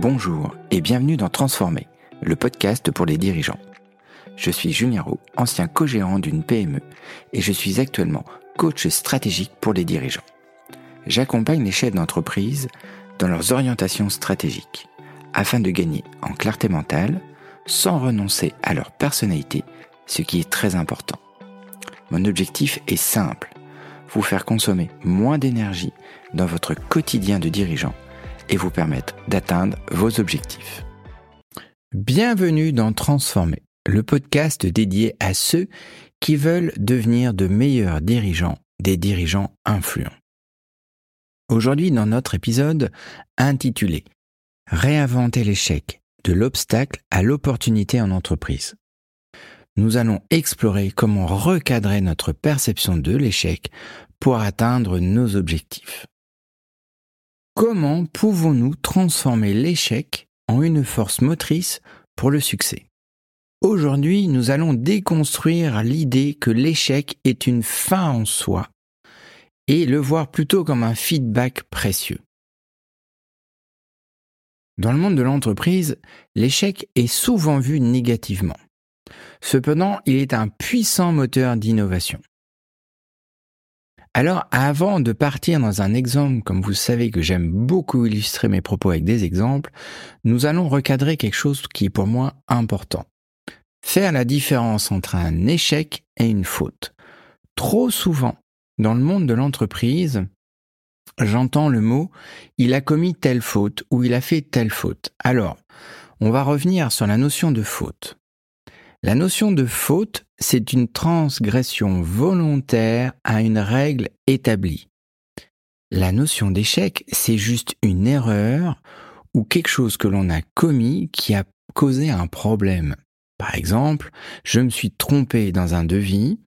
Bonjour et bienvenue dans Transformer, le podcast pour les dirigeants. Je suis Julien Roux, ancien co-gérant d'une PME et je suis actuellement coach stratégique pour les dirigeants. J'accompagne les chefs d'entreprise dans leurs orientations stratégiques afin de gagner en clarté mentale sans renoncer à leur personnalité, ce qui est très important. Mon objectif est simple, vous faire consommer moins d'énergie dans votre quotidien de dirigeant et vous permettre d'atteindre vos objectifs. Bienvenue dans Transformer, le podcast dédié à ceux qui veulent devenir de meilleurs dirigeants, des dirigeants influents. Aujourd'hui, dans notre épisode intitulé Réinventer l'échec, de l'obstacle à l'opportunité en entreprise. Nous allons explorer comment recadrer notre perception de l'échec pour atteindre nos objectifs. Comment pouvons-nous transformer l'échec en une force motrice pour le succès? Aujourd'hui, nous allons déconstruire l'idée que l'échec est une fin en soi et le voir plutôt comme un feedback précieux. Dans le monde de l'entreprise, l'échec est souvent vu négativement. Cependant, il est un puissant moteur d'innovation. Alors, avant de partir dans un exemple, comme vous savez que j'aime beaucoup illustrer mes propos avec des exemples, nous allons recadrer quelque chose qui est pour moi important. Faire la différence entre un échec et une faute. Trop souvent, dans le monde de l'entreprise, j'entends le mot il a commis telle faute ou il a fait telle faute. Alors, on va revenir sur la notion de faute. La notion de faute, c'est une transgression volontaire à une règle établie. La notion d'échec, c'est juste une erreur ou quelque chose que l'on a commis qui a causé un problème. Par exemple, je me suis trompé dans un devis,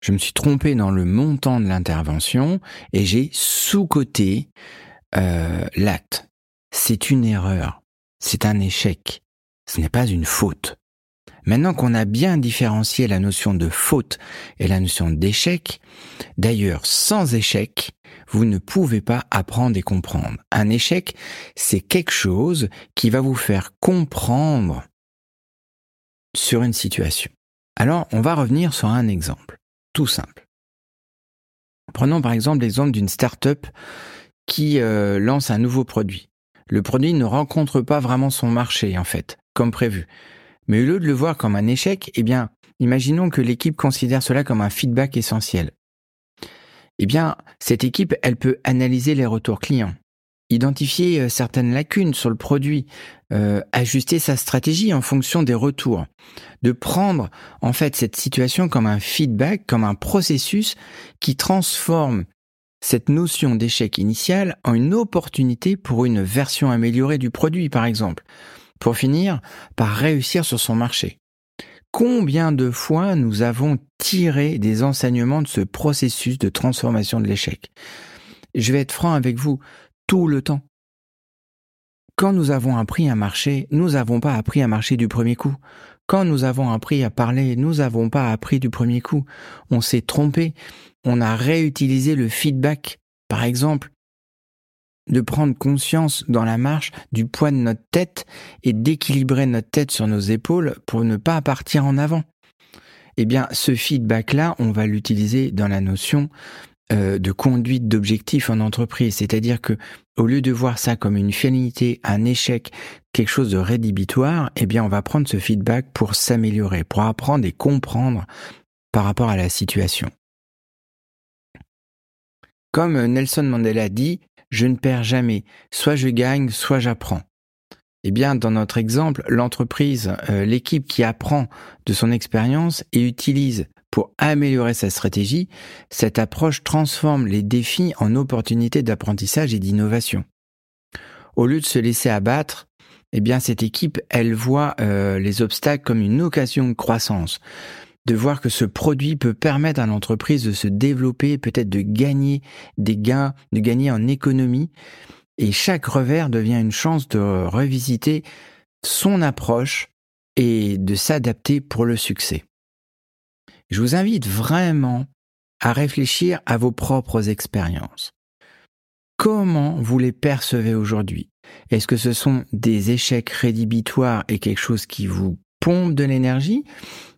je me suis trompé dans le montant de l'intervention et j'ai sous-coté euh, l'acte. C'est une erreur, c'est un échec, ce n'est pas une faute. Maintenant qu'on a bien différencié la notion de faute et la notion d'échec, d'ailleurs sans échec, vous ne pouvez pas apprendre et comprendre. Un échec, c'est quelque chose qui va vous faire comprendre sur une situation. Alors, on va revenir sur un exemple, tout simple. Prenons par exemple l'exemple d'une start-up qui euh, lance un nouveau produit. Le produit ne rencontre pas vraiment son marché, en fait, comme prévu. Mais au lieu de le voir comme un échec, eh bien, imaginons que l'équipe considère cela comme un feedback essentiel. Eh bien, cette équipe, elle peut analyser les retours clients, identifier euh, certaines lacunes sur le produit, euh, ajuster sa stratégie en fonction des retours, de prendre en fait cette situation comme un feedback, comme un processus qui transforme cette notion d'échec initial en une opportunité pour une version améliorée du produit, par exemple pour finir par réussir sur son marché. Combien de fois nous avons tiré des enseignements de ce processus de transformation de l'échec? Je vais être franc avec vous, tout le temps. Quand nous avons appris à marcher, nous n'avons pas appris à marcher du premier coup. Quand nous avons appris à parler, nous n'avons pas appris du premier coup. On s'est trompé. On a réutilisé le feedback. Par exemple, de prendre conscience dans la marche du poids de notre tête et d'équilibrer notre tête sur nos épaules pour ne pas partir en avant. Eh bien, ce feedback-là, on va l'utiliser dans la notion euh, de conduite d'objectifs en entreprise. C'est-à-dire que, au lieu de voir ça comme une finalité, un échec, quelque chose de rédhibitoire, eh bien, on va prendre ce feedback pour s'améliorer, pour apprendre et comprendre par rapport à la situation. Comme Nelson Mandela dit, je ne perds jamais, soit je gagne, soit j'apprends. Eh bien, dans notre exemple, l'entreprise, euh, l'équipe qui apprend de son expérience et utilise pour améliorer sa stratégie, cette approche transforme les défis en opportunités d'apprentissage et d'innovation. Au lieu de se laisser abattre, eh bien, cette équipe, elle voit euh, les obstacles comme une occasion de croissance de voir que ce produit peut permettre à l'entreprise de se développer, peut-être de gagner des gains, de gagner en économie. Et chaque revers devient une chance de revisiter son approche et de s'adapter pour le succès. Je vous invite vraiment à réfléchir à vos propres expériences. Comment vous les percevez aujourd'hui? Est-ce que ce sont des échecs rédhibitoires et quelque chose qui vous pompe de l'énergie?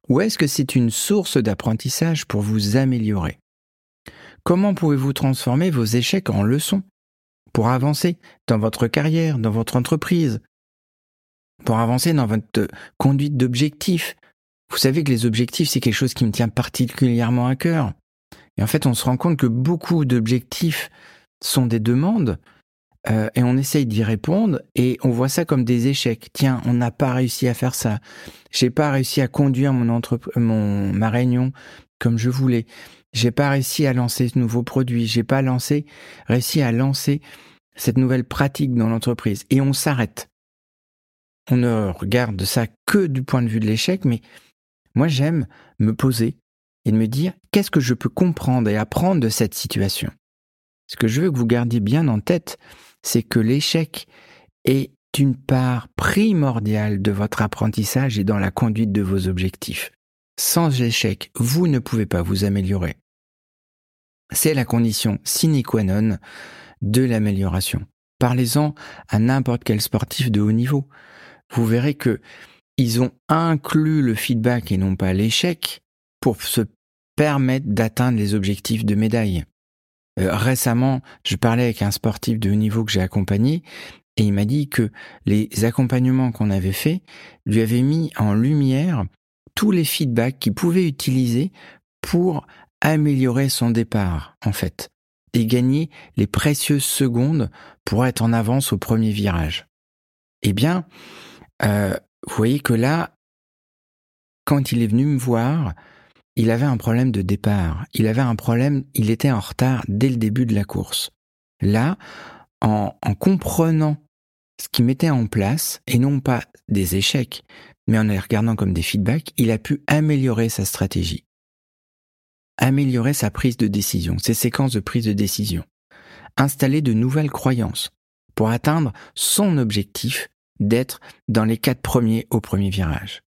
Ou est-ce que c'est une source d'apprentissage pour vous améliorer? Comment pouvez-vous transformer vos échecs en leçons? Pour avancer dans votre carrière, dans votre entreprise, pour avancer dans votre conduite d'objectifs Vous savez que les objectifs, c'est quelque chose qui me tient particulièrement à cœur. Et en fait, on se rend compte que beaucoup d'objectifs sont des demandes euh, et on essaye d'y répondre et on voit ça comme des échecs. Tiens, on n'a pas réussi à faire ça. J'ai pas réussi à conduire mon mon ma réunion comme je voulais. J'ai pas réussi à lancer ce nouveau produit. J'ai pas lancé réussi à lancer cette nouvelle pratique dans l'entreprise. Et on s'arrête. On ne regarde ça que du point de vue de l'échec, mais moi j'aime me poser et me dire qu'est-ce que je peux comprendre et apprendre de cette situation? Ce que je veux que vous gardiez bien en tête, c'est que l'échec est une part primordiale de votre apprentissage et dans la conduite de vos objectifs. Sans échec, vous ne pouvez pas vous améliorer. C'est la condition sine qua non de l'amélioration. Parlez-en à n'importe quel sportif de haut niveau. Vous verrez que ils ont inclus le feedback et non pas l'échec pour se permettre d'atteindre les objectifs de médaille. Euh, récemment, je parlais avec un sportif de haut niveau que j'ai accompagné et il m'a dit que les accompagnements qu'on avait faits lui avaient mis en lumière tous les feedbacks qu'il pouvait utiliser pour améliorer son départ, en fait, et gagner les précieuses secondes pour être en avance au premier virage. Eh bien, euh, vous voyez que là, quand il est venu me voir, il avait un problème de départ. Il avait un problème, il était en retard dès le début de la course. Là, en, en comprenant ce qu'il mettait en place, et non pas des échecs, mais en les regardant comme des feedbacks, il a pu améliorer sa stratégie, améliorer sa prise de décision, ses séquences de prise de décision, installer de nouvelles croyances pour atteindre son objectif d'être dans les quatre premiers au premier virage.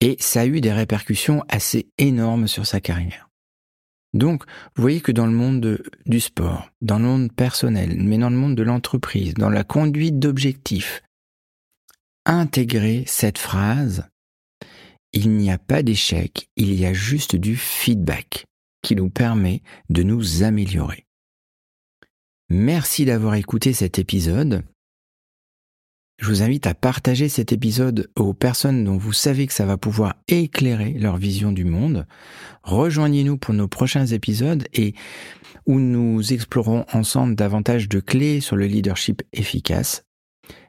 Et ça a eu des répercussions assez énormes sur sa carrière. Donc, vous voyez que dans le monde du sport, dans le monde personnel, mais dans le monde de l'entreprise, dans la conduite d'objectifs, intégrer cette phrase, il n'y a pas d'échec, il y a juste du feedback qui nous permet de nous améliorer. Merci d'avoir écouté cet épisode. Je vous invite à partager cet épisode aux personnes dont vous savez que ça va pouvoir éclairer leur vision du monde. Rejoignez-nous pour nos prochains épisodes et où nous explorons ensemble davantage de clés sur le leadership efficace.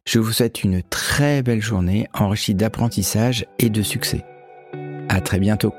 Je vous souhaite une très belle journée enrichie d'apprentissage et de succès. À très bientôt.